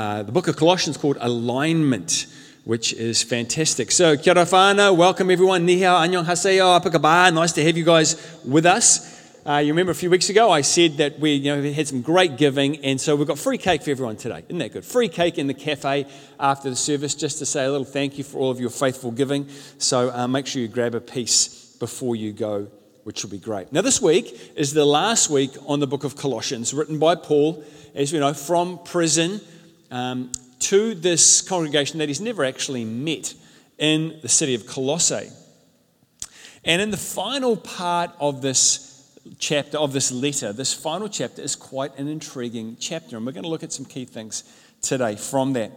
Uh, the book of Colossians called Alignment, which is fantastic. So, kia ora whānau, welcome everyone. Ni hao, annyeong haseyo, apakaba. Nice to have you guys with us. Uh, you remember a few weeks ago I said that we, you know, had some great giving, and so we've got free cake for everyone today. Isn't that good? Free cake in the cafe after the service, just to say a little thank you for all of your faithful giving. So uh, make sure you grab a piece before you go, which will be great. Now, this week is the last week on the book of Colossians, written by Paul, as we know, from prison um, to this congregation that he's never actually met in the city of Colossae. And in the final part of this chapter, of this letter, this final chapter is quite an intriguing chapter. And we're going to look at some key things today from that.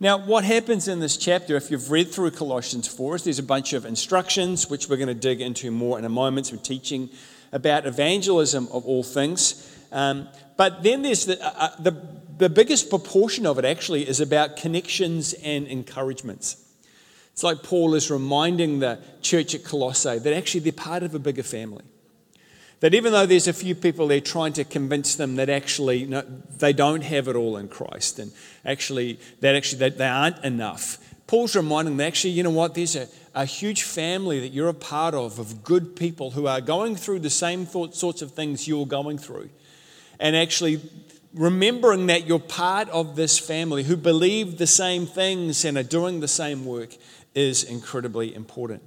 Now, what happens in this chapter, if you've read through Colossians 4, is there's a bunch of instructions, which we're going to dig into more in a moment, some teaching about evangelism of all things. Um, but then there's the, uh, uh the the biggest proportion of it actually is about connections and encouragements. It's like Paul is reminding the church at Colossae that actually they're part of a bigger family. That even though there's a few people there trying to convince them that actually they don't have it all in Christ and actually that actually they, they aren't enough, Paul's reminding them actually, you know what, there's a, a huge family that you're a part of, of good people who are going through the same thought, sorts of things you're going through. And actually, remembering that you're part of this family who believe the same things and are doing the same work is incredibly important.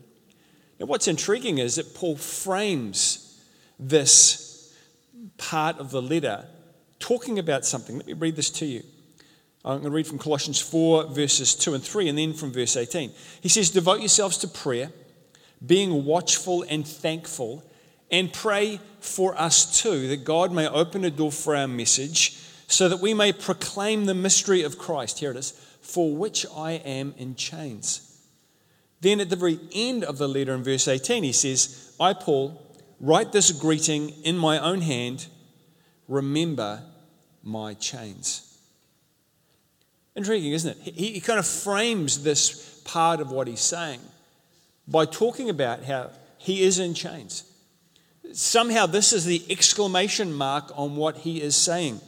Now, what's intriguing is that Paul frames this part of the letter talking about something. Let me read this to you. I'm going to read from Colossians 4, verses 2 and 3, and then from verse 18. He says, Devote yourselves to prayer, being watchful and thankful and pray for us too, that God may open a door for our message, so that we may proclaim the mystery of Christ. Here it is, for which I am in chains. Then at the very end of the letter in verse 18, he says, I, Paul, write this greeting in my own hand. Remember my chains. Intriguing, isn't it? He, he kind of frames this part of what he's saying by talking about how he is in chains somehow this is the exclamation mark on what he is saying.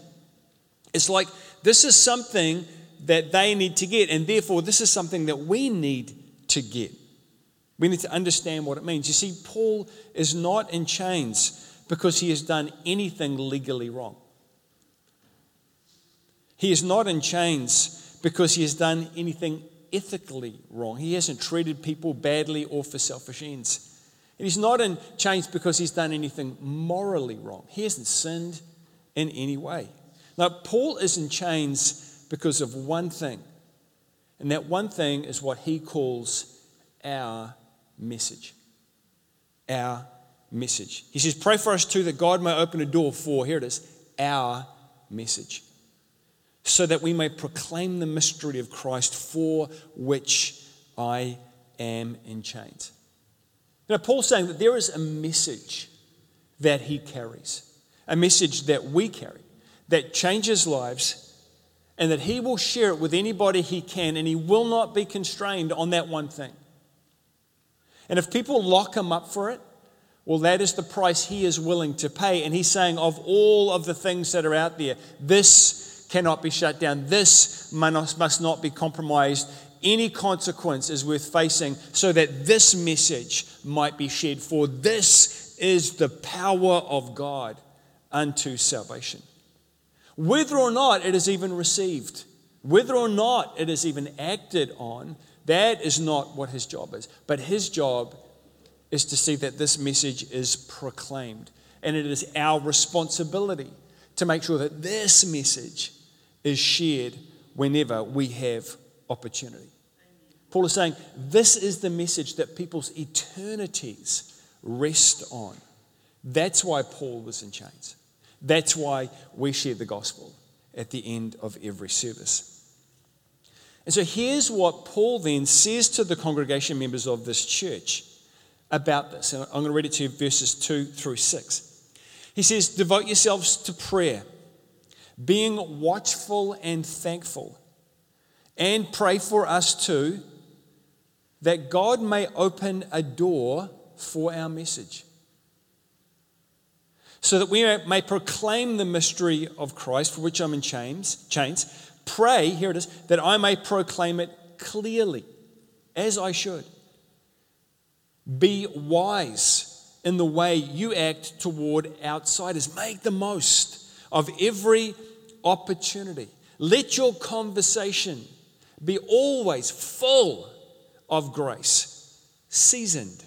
It's like this is something that they need to get, and therefore this is something that we need to get. We need to understand what it means. You see, Paul is not in chains because he has done anything legally wrong. He is not in chains because he has done anything ethically wrong. He hasn't treated people badly or for selfish ends. He's not in chains because he's done anything morally wrong. He hasn't sinned in any way. Now, Paul is in chains because of one thing, and that one thing is what he calls our message. Our message. He says, Pray for us too that God may open a door for, here it is, our message, so that we may proclaim the mystery of Christ for which I am in chains. You Paul's saying that there is a message that he carries, a message that we carry, that changes lives, and that he will share it with anybody he can, and he will not be constrained on that one thing. And if people lock him up for it, well, that is the price he is willing to pay. And he's saying, of all of the things that are out there, this cannot be shut down. This must not be compromised any consequence is worth facing so that this message might be shared. For this is the power of God unto salvation. Whether or not it is even received, whether or not it is even acted on, that is not what his job is. But his job is to see that this message is proclaimed. And it is our responsibility to make sure that this message is shared whenever we have opportunity. Paul is saying this is the message that people's eternities rest on. That's why Paul was in chains. That's why we share the gospel at the end of every service. And so here's what Paul then says to the congregation members of this church about this. And I'm going to read it to you verses 2 through 6. He says, Devote yourselves to prayer, being watchful and thankful and pray for us too, that God may open a door for our message. So that we may proclaim the mystery of Christ, for which I'm in chains, chains, Pray, here it is, that I may proclaim it clearly, as I should. Be wise in the way you act toward outsiders. Make the most of every opportunity. Let your conversation be always full of grace, seasoned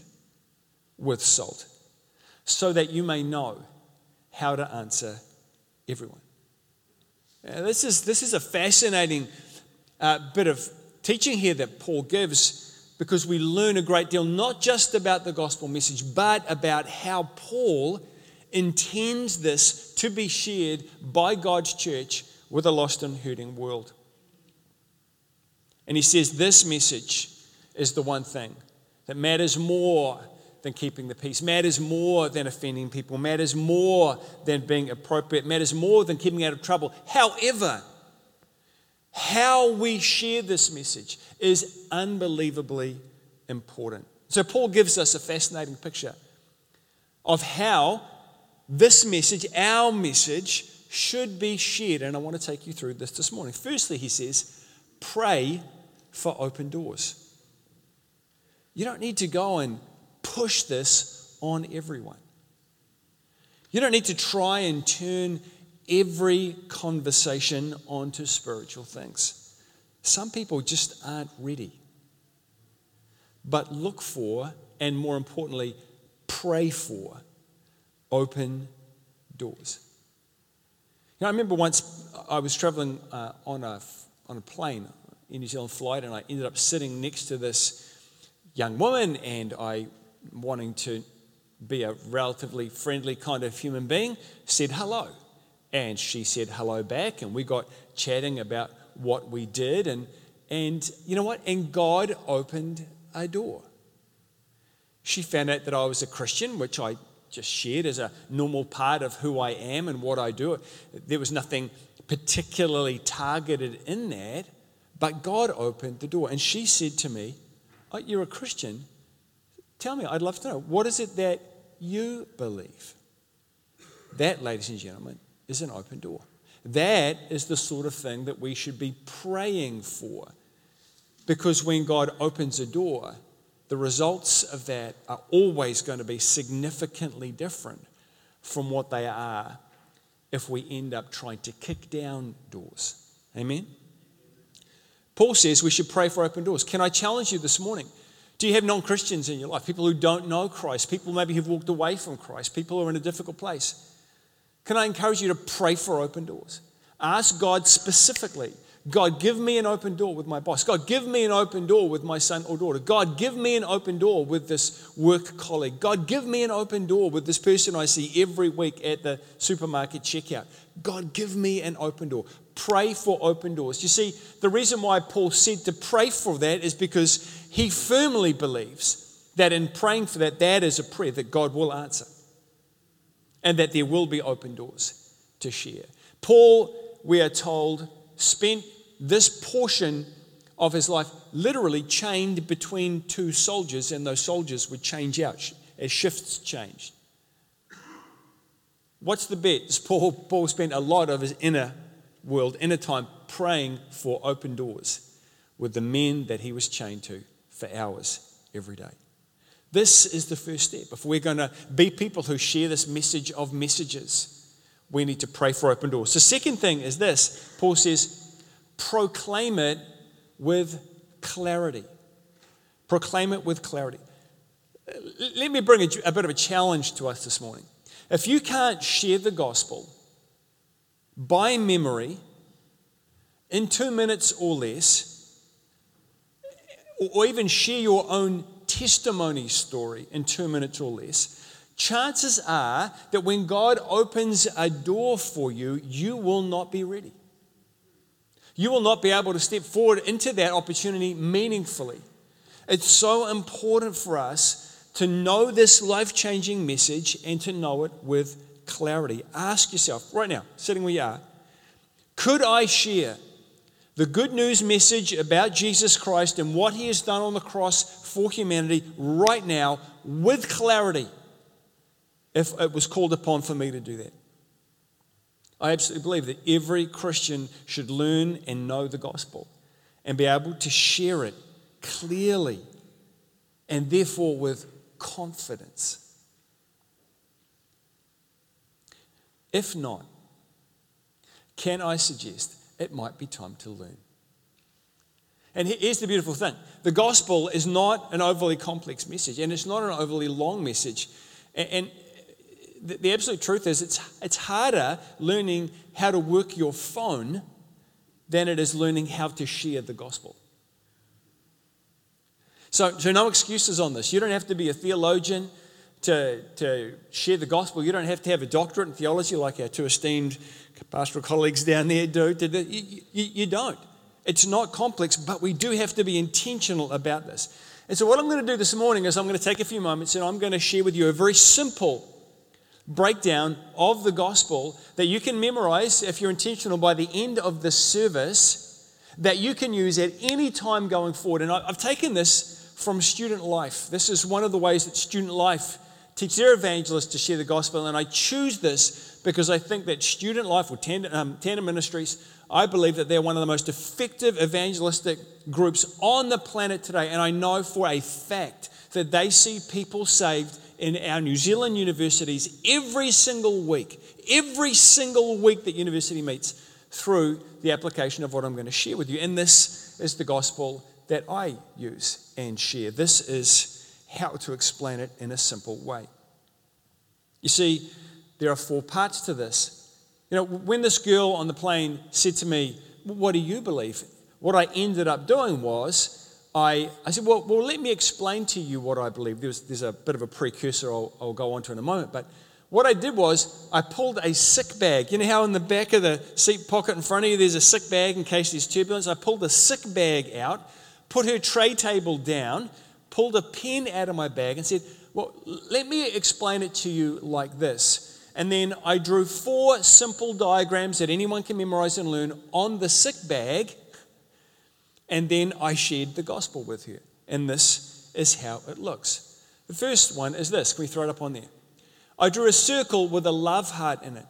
with salt, so that you may know how to answer everyone. Now, this, is, this is a fascinating uh, bit of teaching here that Paul gives because we learn a great deal, not just about the gospel message, but about how Paul intends this to be shared by God's church with a lost and hurting world. And he says this message is the one thing that matters more than keeping the peace, matters more than offending people, matters more than being appropriate, matters more than keeping out of trouble. However, how we share this message is unbelievably important. So, Paul gives us a fascinating picture of how this message, our message, should be shared. And I want to take you through this this morning. Firstly, he says, pray for open doors. You don't need to go and push this on everyone. You don't need to try and turn every conversation onto spiritual things. Some people just aren't ready. But look for, and more importantly, pray for open doors. You know, I remember once I was traveling uh, on, a, on a plane in New Zealand flight, and I ended up sitting next to this young woman, and I, wanting to be a relatively friendly kind of human being, said hello. And she said hello back, and we got chatting about what we did. And, and you know what? And God opened a door. She found out that I was a Christian, which I just shared as a normal part of who I am and what I do. There was nothing particularly targeted in that, but God opened the door. And she said to me, oh, You're a Christian. Tell me, I'd love to know, what is it that you believe? That, ladies and gentlemen, is an open door. That is the sort of thing that we should be praying for. Because when God opens a door, the results of that are always going to be significantly different from what they are if we end up trying to kick down doors. Amen? Paul says we should pray for open doors. Can I challenge you this morning? Do you have non Christians in your life? People who don't know Christ, people maybe who've walked away from Christ, people who are in a difficult place. Can I encourage you to pray for open doors? Ask God specifically God, give me an open door with my boss. God, give me an open door with my son or daughter. God, give me an open door with this work colleague. God, give me an open door with this person I see every week at the supermarket checkout. God, give me an open door. Pray for open doors. You see, the reason why Paul said to pray for that is because he firmly believes that in praying for that, that is a prayer that God will answer and that there will be open doors to share. Paul, we are told, spent this portion of his life literally chained between two soldiers, and those soldiers would change out as shifts changed. What's the bet? Paul, Paul spent a lot of his inner world, inner time, praying for open doors with the men that he was chained to for hours every day. This is the first step. If we're going to be people who share this message of messages, we need to pray for open doors. The second thing is this Paul says, proclaim it with clarity. Proclaim it with clarity. Let me bring a, a, bit of a challenge to us this morning. If you can't share the gospel by memory in two minutes or less, or even share your own testimony story in two minutes or less, chances are that when God opens a door for you, you will not be ready. You will not be able to step forward into that opportunity meaningfully. It's so important for us to know this life changing message and to know it with clarity. Ask yourself right now, sitting where you are, could I share the good news message about Jesus Christ and what he has done on the cross for humanity right now with clarity? If it was called upon for me to do that? I absolutely believe that every Christian should learn and know the gospel and be able to share it clearly and therefore with confidence. If not, can I suggest it might be time to learn? And here's the beautiful thing the gospel is not an overly complex message, and it's not an overly long message. And the absolute truth is, it's, it's harder learning how to work your phone than it is learning how to share the gospel. So, so no excuses on this. You don't have to be a theologian to, to share the gospel. You don't have to have a doctorate in theology like our two esteemed pastoral colleagues down there do. You, you, you don't. It's not complex, but we do have to be intentional about this. And so, what I'm going to do this morning is I'm going to take a few moments and I'm going to share with you a very simple breakdown of the gospel that you can memorize if you're intentional by the end of the service that you can use at any time going forward. And I've taken this from student life. This is one of the ways that student life teach their evangelists to share the gospel. And I choose this because I think that student life or tandem, um, tandem ministries, I believe that they're one of the most effective evangelistic groups on the planet today. And I know for a fact that they see people saved in our New Zealand universities every single week, every single week that university meets through the application of what I'm going to share with you. And this is the gospel that I use and share. This is how to explain it in a simple way. You see, there are four parts to this. You know, when this girl on the plane said to me, What do you believe? What I ended up doing was, I, I said, well, well, let me explain to you what I believe. There's, there's a bit of a precursor I'll, I'll go on to in a moment. But what I did was I pulled a sick bag. You know how in the back of the seat pocket in front of you there's a sick bag in case there's turbulence? I pulled the sick bag out, put her tray table down, pulled a pen out of my bag and said, Well, let me explain it to you like this. And then I drew four simple diagrams that anyone can memorize and learn on the sick bag. And then I shared the gospel with her. And this is how it looks. The first one is this. Can we throw it up on there? I drew a circle with a love heart in it.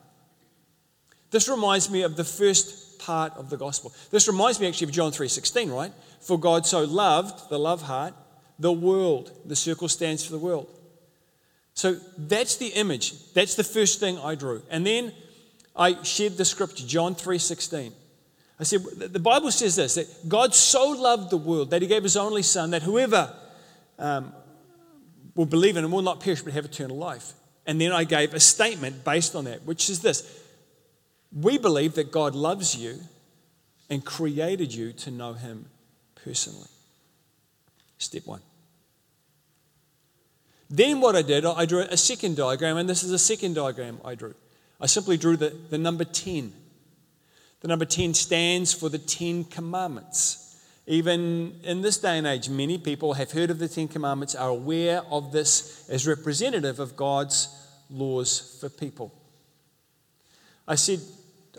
This reminds me of the first part of the gospel. This reminds me actually of John 3:16, right? For God so loved the love heart the world. The circle stands for the world. So that's the image. That's the first thing I drew. And then I shared the scripture, John 3:16. I said, the Bible says this that God so loved the world that he gave his only son that whoever um, will believe in him will not perish but have eternal life. And then I gave a statement based on that, which is this We believe that God loves you and created you to know him personally. Step one. Then what I did, I drew a second diagram, and this is a second diagram I drew. I simply drew the, the number 10. The number 10 stands for the Ten Commandments. Even in this day and age, many people have heard of the Ten Commandments, are aware of this as representative of God's laws for people. I said,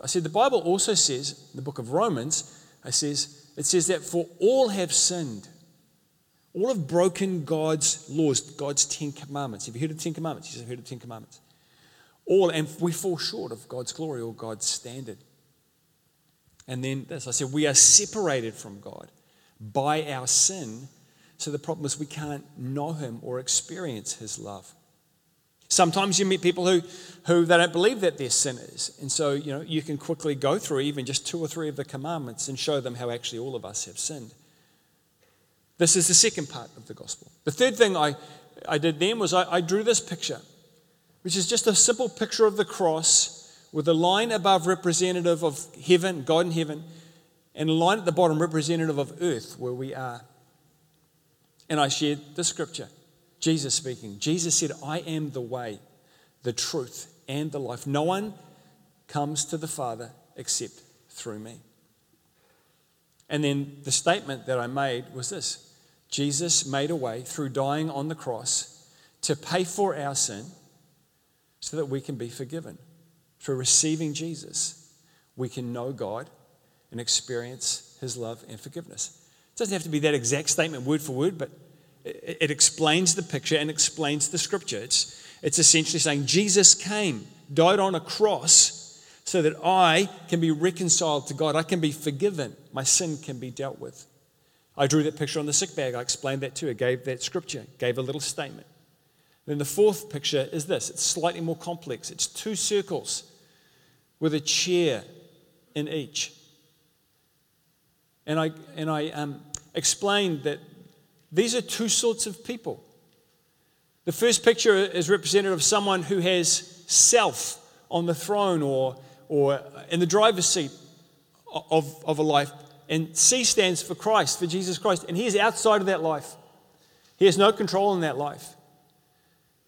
I said the Bible also says, in the book of Romans, it says, it says that for all have sinned all have broken God's laws, God's Ten Commandments. Have you heard of the Ten Commandments? You've heard of the Ten Commandments. All, and we fall short of God's glory or God's standard. And then as I said, we are separated from God by our sin. So the problem is we can't know Him or experience His love. Sometimes you meet people who, who they don't believe that they're sinners. And so, you know, you can quickly go through even just two or three of the commandments and show them how actually all of us have sinned. This is the second part of the gospel. The third thing I, I did then was I, I drew this picture, which is just a simple picture of the cross with a line above representative of heaven, God in heaven, and a line at the bottom representative of earth, where we are. And I shared the scripture, Jesus speaking. Jesus said, I am the way, the truth, and the life. No one comes to the Father except through me. And then the statement that I made was this Jesus made a way through dying on the cross to pay for our sin so that we can be forgiven. Through receiving Jesus, we can know God and experience his love and forgiveness. It doesn't have to be that exact statement word for word, but it, it explains the picture and explains the scripture. It's, it's essentially saying Jesus came, died on a cross so that I can be reconciled to God. I can be forgiven. My sin can be dealt with. I drew that picture on the sick bag. I explained that too. I gave that scripture, gave a little statement. Then the fourth picture is this it's slightly more complex. It's two circles with a chair in each. And I, and I um, explained that these are two sorts of people. The first picture is representative of someone who has self on the throne or, or in the driver's seat of, of a life. And C stands for Christ, for Jesus Christ. And he is outside of that life, he has no control in that life.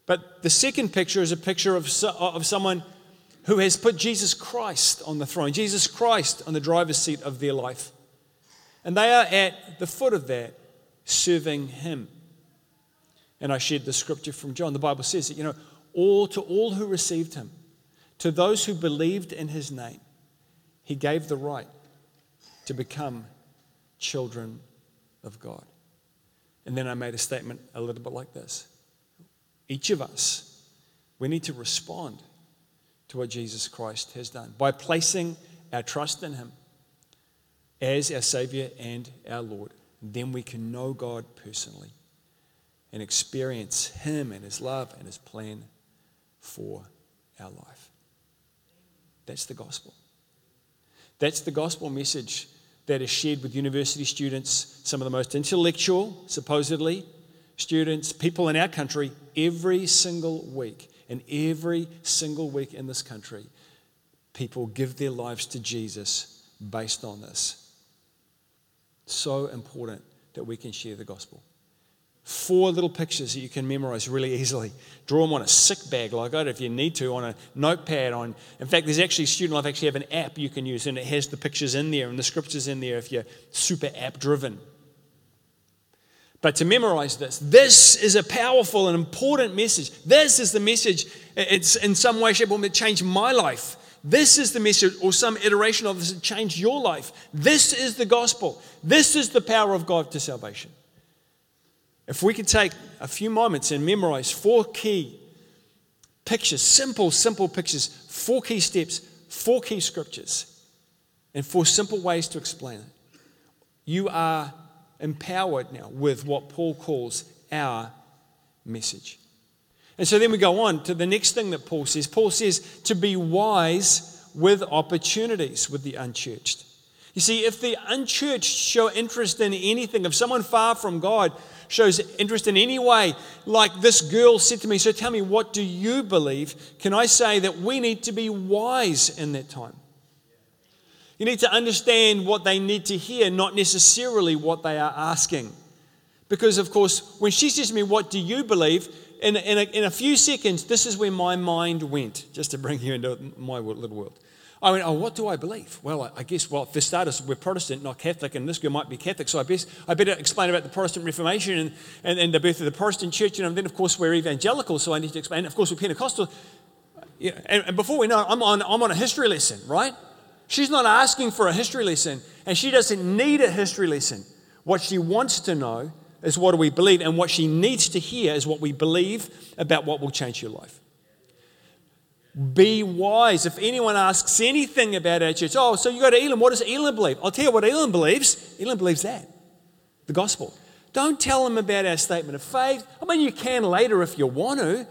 But the second picture is a picture of, of someone who has put Jesus Christ on the throne, Jesus Christ on the driver's seat of their life. And they are at the foot of that, serving Him. And I shared the scripture from John. The Bible says that, you know, all to all who received Him, to those who believed in His name, He gave the right to become children of God. And then I made a statement a little bit like this each of us, we need to respond to what Jesus Christ has done by placing our trust in Him as our Savior and our Lord. Then we can know God personally and experience Him and His love and His plan for our life. That's the gospel. That's the gospel message that is shared with university students, some of the most intellectual, supposedly, students, people in our country, every single week. And every single week in this country, people give their lives to Jesus based on this. So important that we can share the gospel. Four little pictures that you can memorize really easily. Draw them on a sick bag like that if you need to, on a notepad. On, in fact, there's actually student life actually have an app you can use, and it has the pictures in there and the scriptures in there if you're super app driven. But to memorize this, this is a powerful and important message. This is the message. It's in some way, shape, or form that changed my life. This is the message, or some iteration of this that changed your life. This is the gospel. This is the power of God to salvation. If we could take a few moments and memorize four key pictures, simple, simple pictures, four key steps, four key scriptures, and four simple ways to explain it, you are empowered now with what Paul calls our message. And so then we go on to the next thing that Paul says. Paul says to be wise with opportunities with the unchurched. You see, if the unchurched show interest in anything, if someone far from God shows interest in any way, like this girl said to me, So tell me, what do you believe? Can I say that we need to be wise in that time? You need to understand what they need to hear, not necessarily what they are asking. Because, of course, when she says to me, What do you believe? In, in, a, in a few seconds, this is where my mind went, just to bring you into my little world. I went, Oh, what do I believe? Well, I guess, well, for starters, we're Protestant, not Catholic, and this girl might be Catholic, so I, best, I better explain about the Protestant Reformation and, and, and the birth of the Protestant church. And then, of course, we're evangelical, so I need to explain. And of course, we're Pentecostal. Yeah, and, before we know it, I'm on, I'm on a history lesson, right? She's not asking for a history lesson, and she doesn't need a history lesson. What she wants to know is what do we believe, and what she needs to hear is what we believe about what will change your life. Be wise. If anyone asks anything about our church, oh, so you go to Elim, what does Elim believe? I'll tell you what Elim believes. Elim believes that the gospel. Don't tell them about our statement of faith. I mean, you can later if you want to.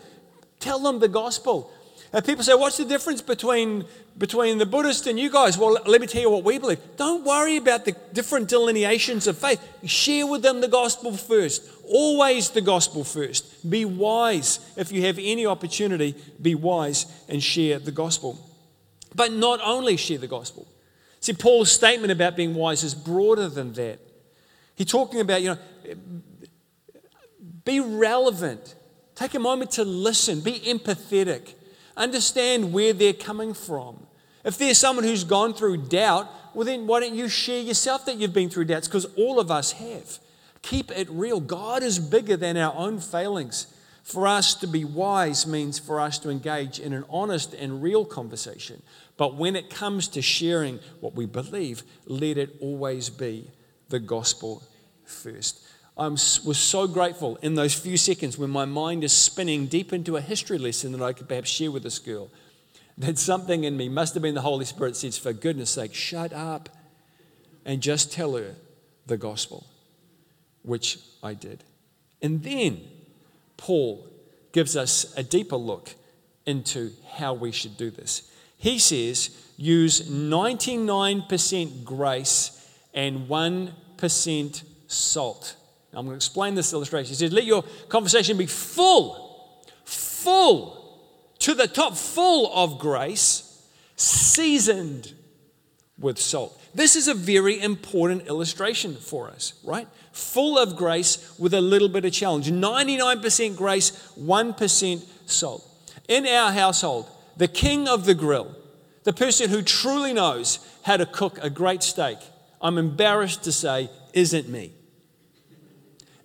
Tell them the gospel. And people say, What's the difference between between the Buddhist and you guys? Well, let me tell you what we believe. Don't worry about the different delineations of faith. Share with them the gospel first. Always the gospel first. Be wise. If you have any opportunity, be wise and share the gospel. But not only share the gospel. See, Paul's statement about being wise is broader than that. He's talking about, you know, be relevant. Take a moment to listen. Be empathetic. Understand where they're coming from. If there's someone who's gone through doubt, well, then why don't you share yourself that you've been through doubts? Because all of us have. Keep it real. God is bigger than our own failings. For us to be wise means for us to engage in an honest and real conversation. But when it comes to sharing what we believe, let it always be the gospel first. I was so grateful in those few seconds when my mind is spinning deep into a history lesson that I could perhaps share with this girl that something in me, must have been the Holy Spirit, says, for goodness sake, shut up and just tell her the gospel, which I did. And then Paul gives us a deeper look into how we should do this. He says, use 99% grace and 1% salt. I'm going to explain this illustration. He says, let your conversation be full, full, to the top, full of grace, seasoned with salt. This is a very important illustration for us, right? Full of grace with a little bit of challenge. 99% grace, 1% salt. In our household, the king of the grill, the person who truly knows how to cook a great steak, I'm embarrassed to say, isn't me.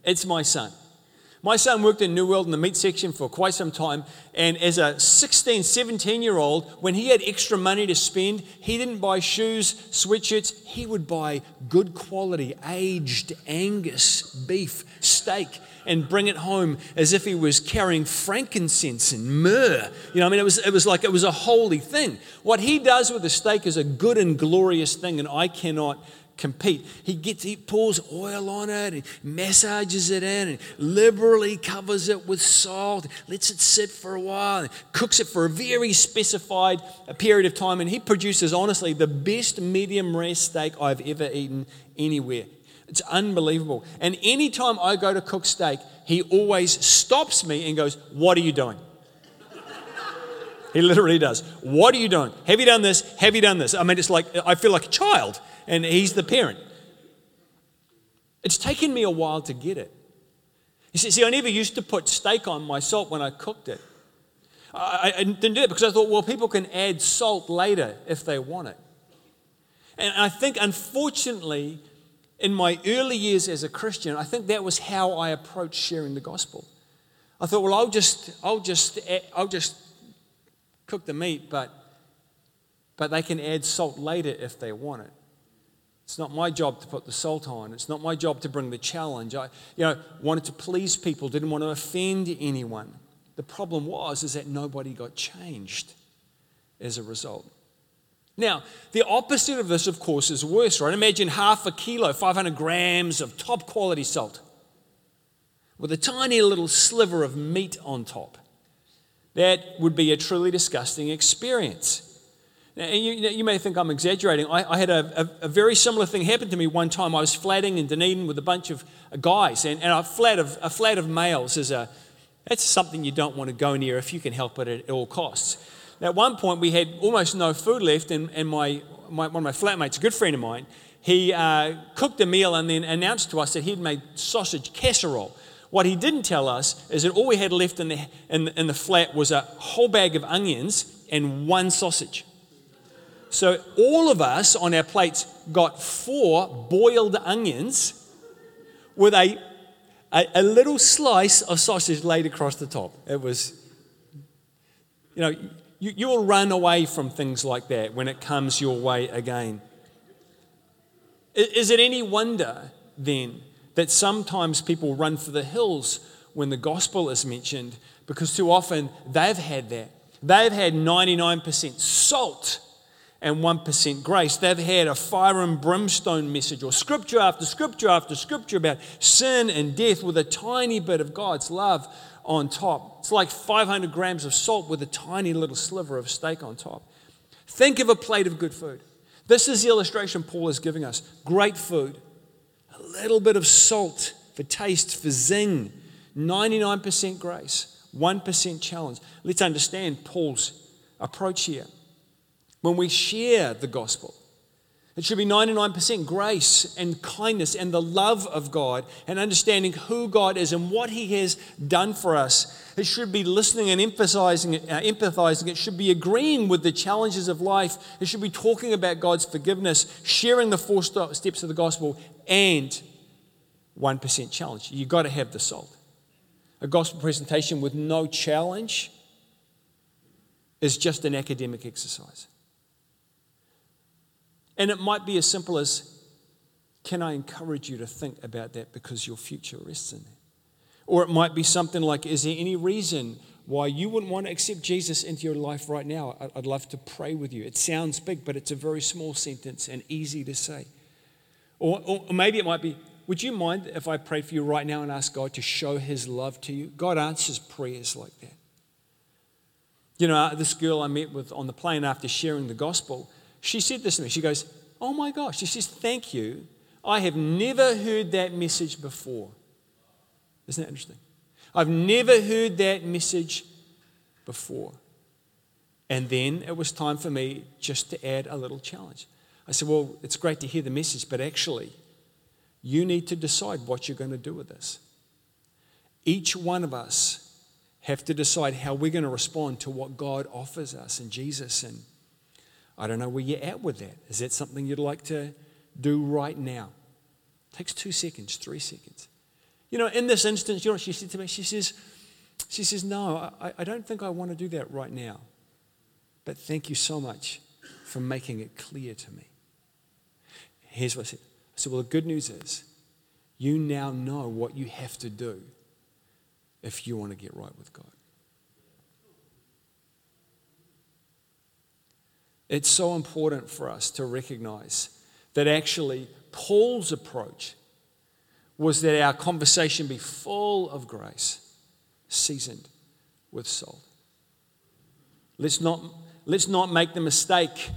It's my son. My son worked in New World in the meat section for quite some time, and as a 16, 17 year old, when he had extra money to spend, he didn't buy shoes, sweatshirts, he would buy good quality, aged Angus beef steak and bring it home as if he was carrying frankincense and myrrh. You know, I mean, it was, it was like it was a holy thing. What he does with the steak is a good and glorious thing, and I cannot compete. He gets he pours oil on it and massages it in and liberally covers it with salt, lets it sit for a while, and cooks it for a very specified period of time. And he produces honestly the best medium rare steak I've ever eaten anywhere. It's unbelievable. And anytime I go to cook steak, he always stops me and goes, What are you doing? He literally does. What are you doing? Have you done this? Have you done this? I mean, it's like I feel like a child and he's the parent. It's taken me a while to get it. You see, see, I never used to put steak on my salt when I cooked it. I, I didn't do it because I thought, well, people can add salt later if they want it. And I think, unfortunately, in my early years as a Christian, I think that was how I approached sharing the gospel. I thought, well, I'll just, I'll just, I'll just cook the meat, but, but they can add salt later if they want it. It's not my job to put the salt on. It's not my job to bring the challenge. I, you know, wanted to please people, didn't want to offend anyone. The problem was is that nobody got changed as a result. Now, the opposite of this, of course, is worse, right? Imagine half a kilo, 500 grams of top quality salt with a tiny little sliver of meat on top. That would be a truly disgusting experience. And you, you may think I'm exaggerating. I, I had a, a, a, very similar thing happen to me one time. I was flatting in Dunedin with a bunch of guys, and, and a, flat of, a flat of males is a, that's something you don't want to go near if you can help it at all costs. At one point, we had almost no food left, and, and my, my, one of my flatmates, a good friend of mine, he uh, cooked a meal and then announced to us that he'd made sausage casserole. What he didn't tell us is that all we had left in the, in, in the flat was a whole bag of onions and one sausage. So all of us on our plates got four boiled onions with a, a, a, little slice of sausage laid across the top. It was, you know, you, you'll run away from things like that when it comes your way again. Is it any wonder then that sometimes people run for the hills when the gospel is mentioned because too often they've had that. They've had 99% salt and 1% grace. They've had a fire and brimstone message or scripture after scripture after scripture about sin and death with a tiny bit of God's love on top. It's like 500 grams of salt with a tiny little sliver of steak on top. Think of a plate of good food. This is the illustration Paul is giving us. Great food, a little bit of salt for taste, for zing, 99% grace, 1% challenge. Let's understand Paul's approach here when we share the gospel. It should be 99% grace and kindness and the love of God and understanding who God is and what He has done for us. It should be listening and emphasizing uh, empathizing. It should be agreeing with the challenges of life. It should be talking about God's forgiveness, sharing the four steps of the gospel, and 1% challenge. You've got to have the salt. A gospel presentation with no challenge is just an academic exercise. And it might be as simple as can I encourage you to think about that because your future rests in it? Or it might be something like, is there any reason why you wouldn't want to accept Jesus into your life right now, I'd love to pray with you. It sounds big, but it's a very small sentence and easy to say. Or, or, maybe it might be, would you mind if I pray for you right now and ask God to show his love to you? God answers prayers like that. You know, uh, this girl I met with on the plane after sharing the gospel, she said this to me. She goes, Oh my gosh. She says, Thank you. I have never heard that message before. Isn't that interesting? I've never heard that message before. And then it was time for me just to add a little challenge. I said, Well, it's great to hear the message, but actually, you need to decide what you're going to do with this. Each one of us have to decide how we're going to respond to what God offers us in Jesus. And I don't know where you're at with that. Is that something you'd like to do right now? It takes two seconds, three seconds. You know, in this instance, you know what she said to me? She says, she says, No, I, I don't think I want to do that right now. But thank you so much for making it clear to me. Here's what I said. I said, Well, the good news is you now know what you have to do if you want to get right with God. It's so important for us to recognize that actually Paul's approach was that our conversation be full of grace, seasoned with salt. Let's not, let's not make the mistake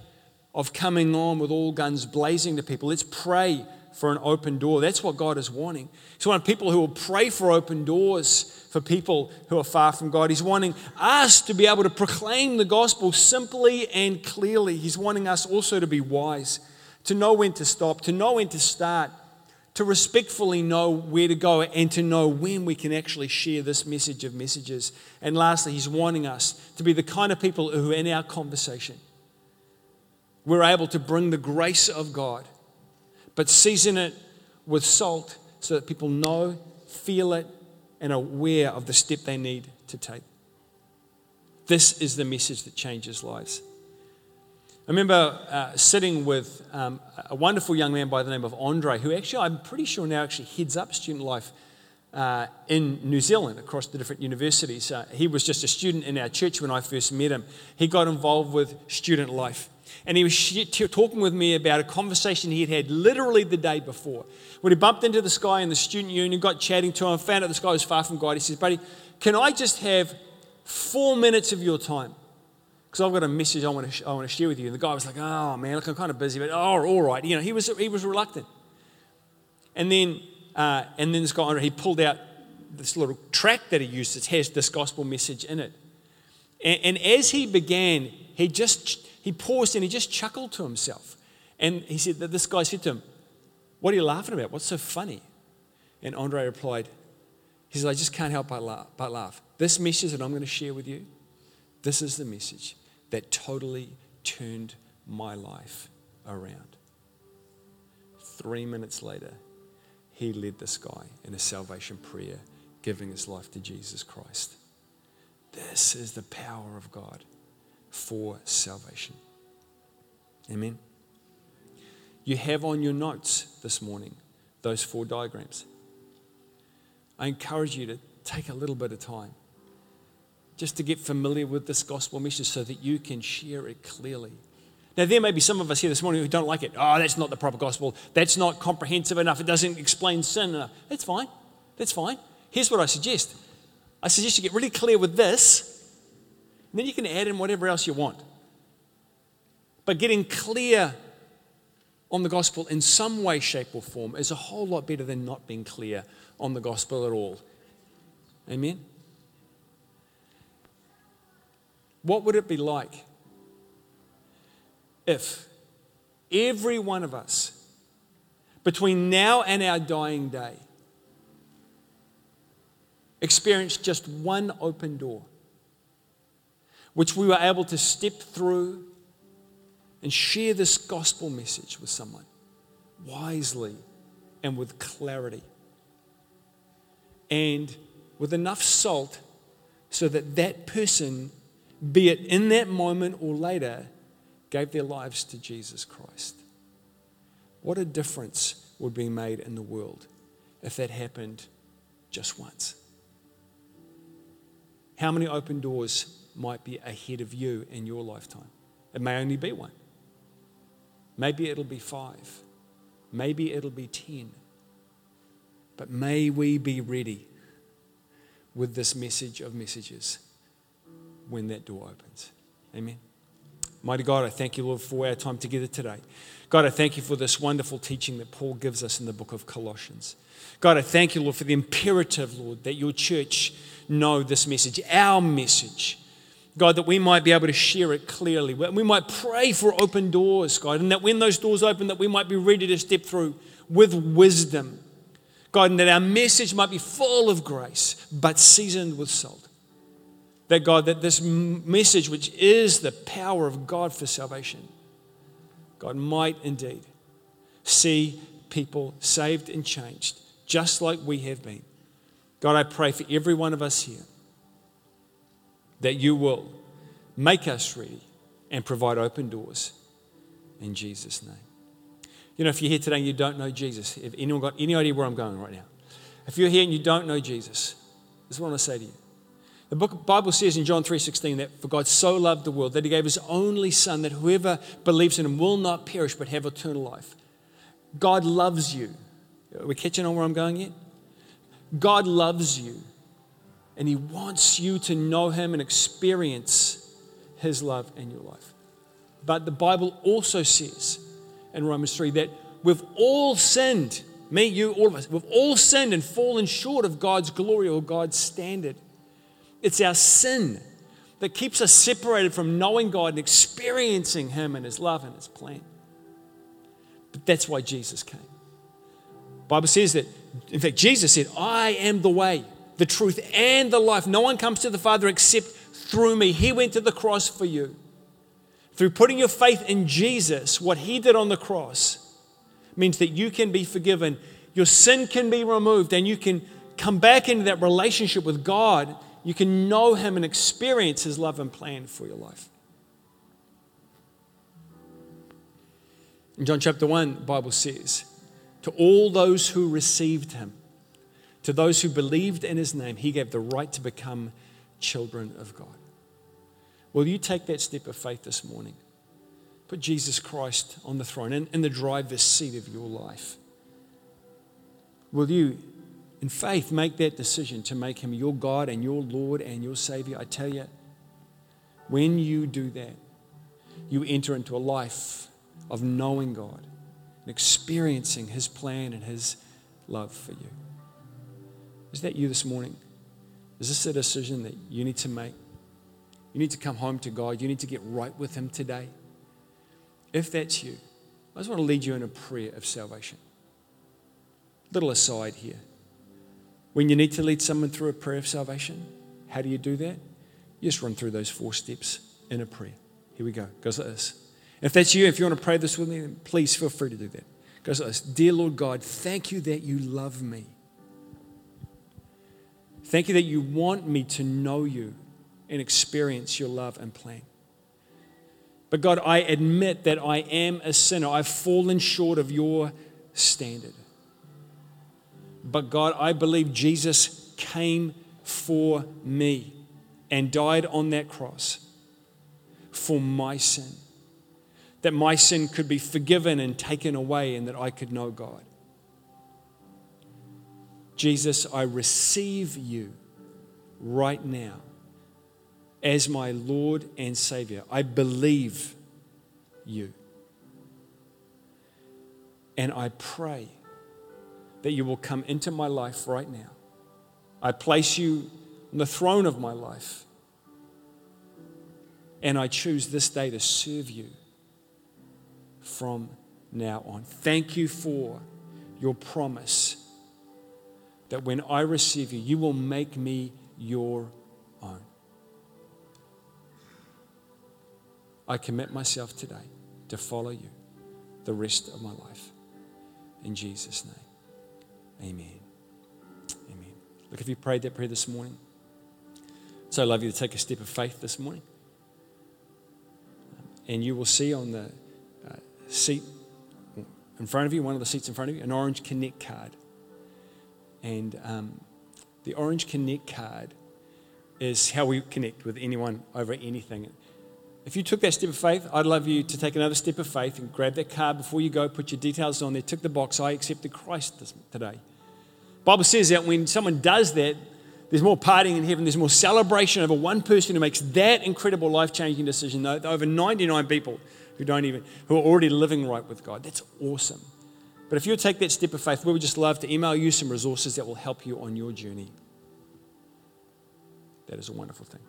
of coming on with all guns blazing to people. Let's pray for an open door. That's what God is wanting. He's wanting people who will pray for open doors for people who are far from God. He's wanting us to be able to proclaim the gospel simply and clearly. He's wanting us also to be wise, to know when to stop, to know when to start, to respectfully know where to go and to know when we can actually share this message of messages. And lastly, he's wanting us to be the kind of people who, in our conversation, we're able to bring the grace of God, but season it with salt so that people know, feel it, and are aware of the step they need to take. This is the message that changes lives. I remember uh, sitting with um, a wonderful young man by the name of Andre, who actually, I'm pretty sure now actually heads up student life uh, in New Zealand across the different universities. Uh, he was just a student in our church when I first met him. He got involved with student life. And he was talking with me about a conversation he had had literally the day before. When he bumped into this guy in the student union, got chatting to him, found out this guy was far from God. He says, Buddy, can I just have four minutes of your time? because I've got a message I want, to I want to share with you. And the guy was like, oh, man, look, I'm kind of busy, but oh, all right. You know, he was, he was reluctant. And then, uh, and then this guy, he pulled out this little track that he used that has this gospel message in it. And, and as he began, he just, he paused and he just chuckled to himself. And he said that this guy said to him, what are you laughing about? What's so funny? And Andre replied, he said, I just can't help but laugh, but laugh. This message that I'm going to share with you, this is the message that totally turned my life around. Three minutes later, he led this guy in a salvation prayer, giving his life to Jesus Christ. This is the power of God for salvation. Amen. You have on your notes this morning those four diagrams. I encourage you to take a little bit of time just to get familiar with this gospel message so that you can share it clearly. Now, there may be some of us here this morning who don't like it. Oh, that's not the proper gospel. That's not comprehensive enough. It doesn't explain sin enough. That's fine. That's fine. Here's what I suggest I suggest you get really clear with this, and then you can add in whatever else you want. But getting clear on the gospel in some way, shape, or form is a whole lot better than not being clear on the gospel at all. Amen? What would it be like if every one of us, between now and our dying day, experienced just one open door, which we were able to step through and share this gospel message with someone wisely and with clarity and with enough salt so that that person be it in that moment or later, gave their lives to Jesus Christ. What a difference would be made in the world if that happened just once. How many open doors might be ahead of you in your lifetime? It may only be one. Maybe it'll be five. Maybe it'll be ten. But may we be ready with this message of messages when that door opens. Amen. Mighty God, I thank you, Lord, for our time together today. God, I thank you for this wonderful teaching that Paul gives us in the book of Colossians. God, I thank you, Lord, for the imperative, Lord, that your church know this message, our message. God, that we might be able to share it clearly. We might pray for open doors, God, and that when those doors open, that we might be ready to step through with wisdom. God, and that our message might be full of grace, but seasoned with salt. That, God, that this message, which is the power of God for salvation, God might indeed see people saved and changed, just like we have been. God, I pray for every one of us here that you will make us ready and provide open doors in Jesus' name. You know, if you're here today and you don't know Jesus, if anyone got any idea where I'm going right now, if you're here and you don't know Jesus, this is what I want to say to you. The book, Bible says in John 3:16 that for God so loved the world that he gave his only son that whoever believes in him will not perish but have eternal life. God loves you. Are we catching on where I'm going yet? God loves you. And he wants you to know him and experience his love in your life. But the Bible also says in Romans 3 that we've all sinned, me, you, all of us, we've all sinned and fallen short of God's glory or God's standard. It's our sin that keeps us separated from knowing God and experiencing Him and His love and His plan. But that's why Jesus came. The Bible says that, in fact, Jesus said, I am the way, the truth, and the life. No one comes to the Father except through me. He went to the cross for you. Through putting your faith in Jesus, what He did on the cross means that you can be forgiven, your sin can be removed, and you can come back into that relationship with God. You can know Him and experience His love and plan for your life. In John chapter 1, the Bible says, To all those who received Him, to those who believed in His name, He gave the right to become children of God. Will you take that step of faith this morning? Put Jesus Christ on the throne, in, in the driver's seat of your life. Will you, in faith, make that decision to make him your God and your Lord and your Savior? I tell you, when you do that, you enter into a life of knowing God and experiencing his plan and his love for you. Is that you this morning? Is this a decision that you need to make? You need to come home to God. You need to get right with Him today. If that's you, I just want to lead you in a prayer of salvation. Little aside here. When you need to lead someone through a prayer of salvation, how do you do that? You just run through those four steps in a prayer. Here we go. Goes like this. If that's you, if you want to pray this with me, then please feel free to do that. Goes like this. Dear Lord God, thank you that you love me. Thank you that you want me to know you and experience your love and plan. But God, I admit that I am a sinner. I've fallen short of your standard. But God, I believe Jesus came for me and died on that cross for my sin. That my sin could be forgiven and taken away and that I could know God. Jesus, I receive you right now as my Lord and Savior. I believe you. And I pray that you will come into my life right now. I place you on the throne of my life. And I choose this day to serve you from now on. Thank you for your promise that when I receive you, you will make me your own. I commit myself today to follow you the rest of my life. In Jesus' name, amen. Amen. Look, if you prayed that prayer this morning, so I love you to take a step of faith this morning. And you will see on the uh, seat in front of you, one of the seats in front of you, an orange Connect card. And um, the orange Connect card is how we connect with anyone over anything. If you took that step of faith, I'd love you to take another step of faith and grab that card before you go, put your details on there, tick the box, I accepted Christ this, today. Bible says that when someone does that, there's more partying in heaven, there's more celebration over one person who makes that incredible life-changing decision, over 99 people who don't even, who are already living right with God. That's awesome. But if you take that step of faith, we would just love to email you some resources that will help you on your journey. That is a wonderful thing.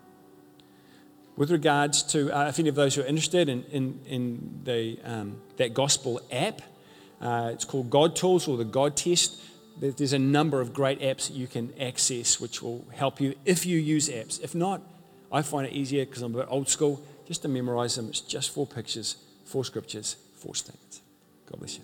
With regards to, uh, if any of those who are interested in, in, in the, um, that gospel app, uh, it's called God Tools or the God Test. There's a number of great apps that you can access which will help you if you use apps. If not, I find it easier because I'm a bit old school just to memorize them. It's just four pictures, four scriptures, four statements. God bless you.